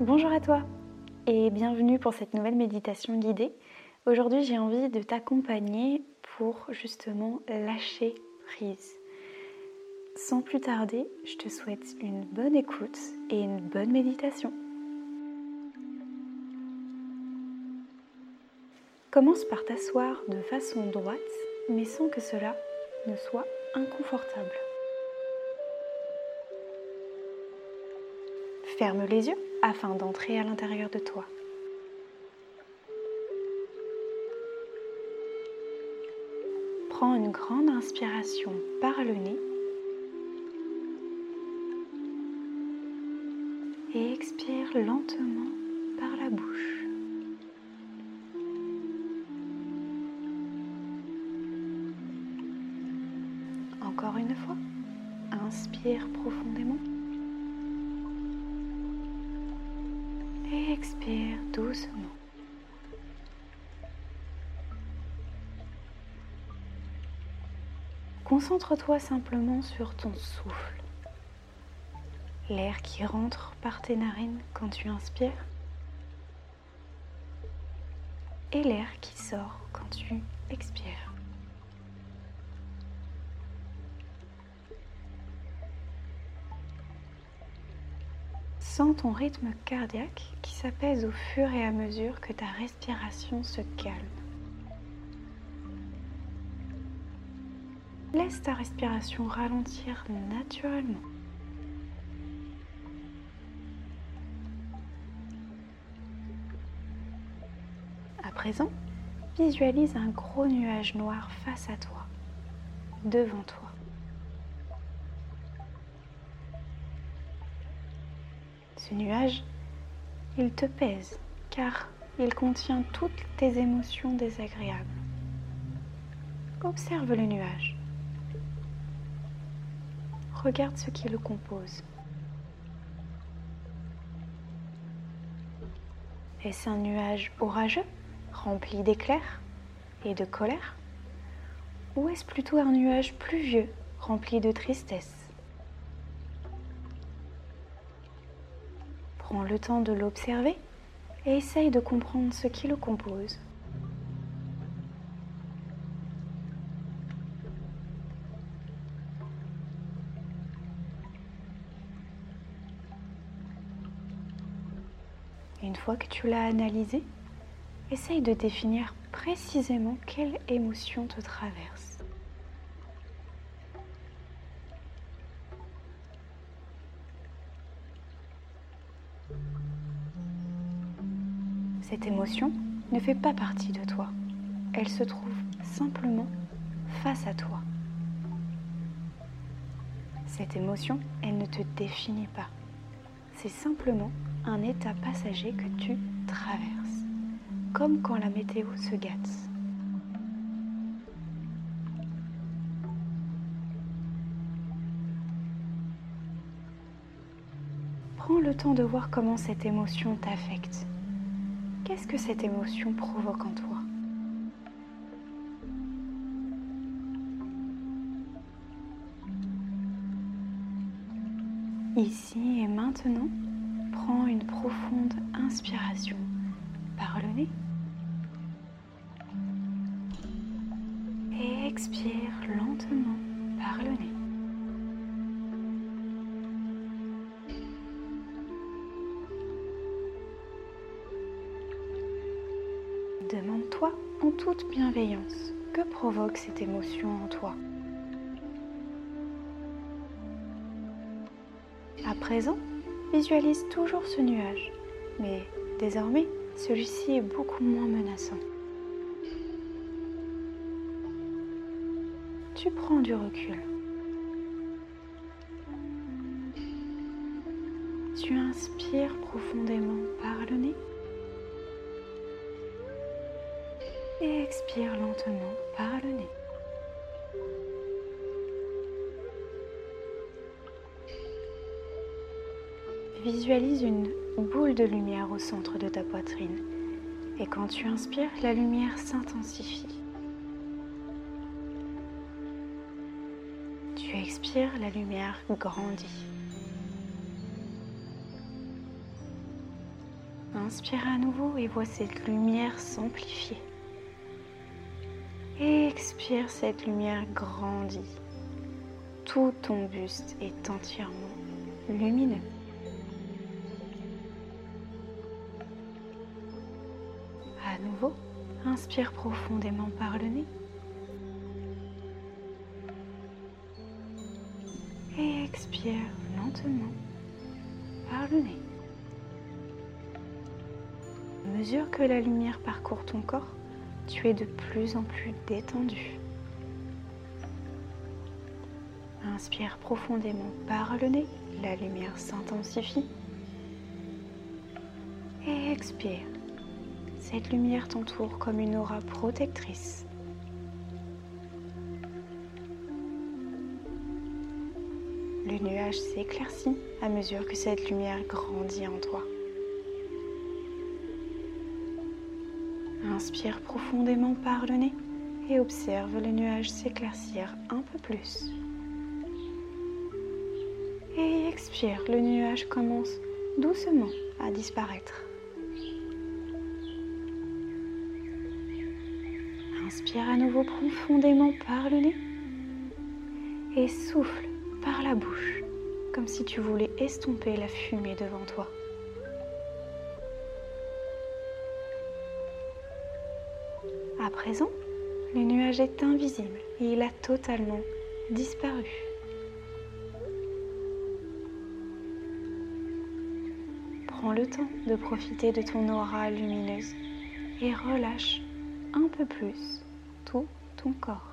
Bonjour à toi et bienvenue pour cette nouvelle méditation guidée. Aujourd'hui j'ai envie de t'accompagner pour justement lâcher prise. Sans plus tarder, je te souhaite une bonne écoute et une bonne méditation. Commence par t'asseoir de façon droite mais sans que cela ne soit inconfortable. Ferme les yeux afin d'entrer à l'intérieur de toi. Prends une grande inspiration par le nez et expire lentement par la bouche. Encore une fois, inspire profondément. Expire doucement. Concentre-toi simplement sur ton souffle, l'air qui rentre par tes narines quand tu inspires et l'air qui sort quand tu expires. Sens ton rythme cardiaque qui s'apaise au fur et à mesure que ta respiration se calme. Laisse ta respiration ralentir naturellement. À présent, visualise un gros nuage noir face à toi, devant toi. Ce nuage, il te pèse car il contient toutes tes émotions désagréables. Observe le nuage. Regarde ce qui le compose. Est-ce un nuage orageux, rempli d'éclairs et de colère? Ou est-ce plutôt un nuage pluvieux, rempli de tristesse? Prends le temps de l'observer et essaye de comprendre ce qui le compose. Une fois que tu l'as analysé, essaye de définir précisément quelle émotion te traverse. Cette émotion ne fait pas partie de toi. Elle se trouve simplement face à toi. Cette émotion, elle ne te définit pas. C'est simplement un état passager que tu traverses, comme quand la météo se gâte. Prends le temps de voir comment cette émotion t'affecte Qu'est-ce que cette émotion provoque en toi Ici et maintenant, prends une profonde inspiration par le nez et expire lentement par le nez. En toute bienveillance que provoque cette émotion en toi? À présent, visualise toujours ce nuage, mais désormais, celui-ci est beaucoup moins menaçant. tu prends du recul. Tu inspires profondément par le nez et expire lentement par le nez. Visualise une boule de lumière au centre de ta poitrine et quand tu inspires, la lumière s'intensifie. Tu expires, la lumière grandit. Inspire à nouveau et vois cette lumière s'amplifier. Cette lumière grandit. Tout ton buste est entièrement lumineux. À nouveau, inspire profondément par le nez. Et expire lentement par le nez. À mesure que la lumière parcourt ton corps, tu es de plus en plus détendu. Inspire profondément par le nez, la lumière s'intensifie. Et expire. Cette lumière t'entoure comme une aura protectrice. Le nuage s'éclaircit à mesure que cette lumière grandit en toi. Inspire profondément par le nez et observe le nuage s'éclaircir un peu plus. Et expire, le nuage commence doucement à disparaître. Inspire à nouveau profondément par le nez et souffle par la bouche comme si tu voulais estomper la fumée devant toi. À présent, le nuage est invisible et il a totalement disparu. Prends le temps de profiter de ton aura lumineuse et relâche un peu plus tout ton corps.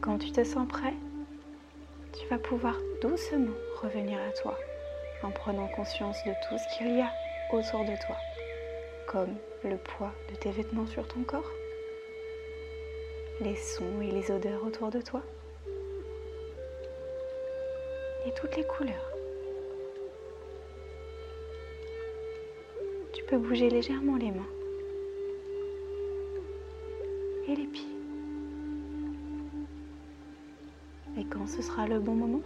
Quand tu te sens prêt, tu vas pouvoir doucement revenir à toi en prenant conscience de tout ce qu'il y a autour de toi, comme le poids de tes vêtements sur ton corps, les sons et les odeurs autour de toi et toutes les couleurs. Tu peux bouger légèrement les mains et les pieds. Quand ce sera le bon moment,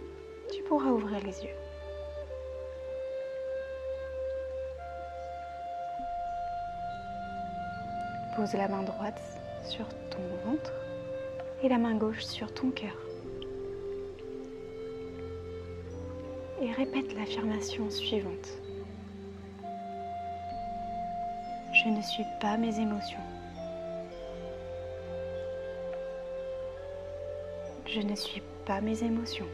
tu pourras ouvrir les yeux. Pose la main droite sur ton ventre et la main gauche sur ton cœur. Et répète l'affirmation suivante. Je ne suis pas mes émotions. Je ne suis pas mes émotions.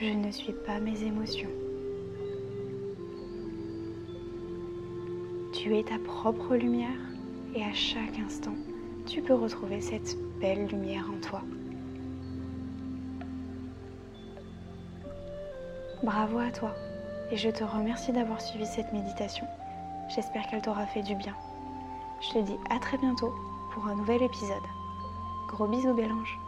Je ne suis pas mes émotions. Tu es ta propre lumière et à chaque instant, tu peux retrouver cette belle lumière en toi. Bravo à toi et je te remercie d'avoir suivi cette méditation. J'espère qu'elle t'aura fait du bien. Je te dis à très bientôt pour un nouvel épisode. Gros bisous Bélange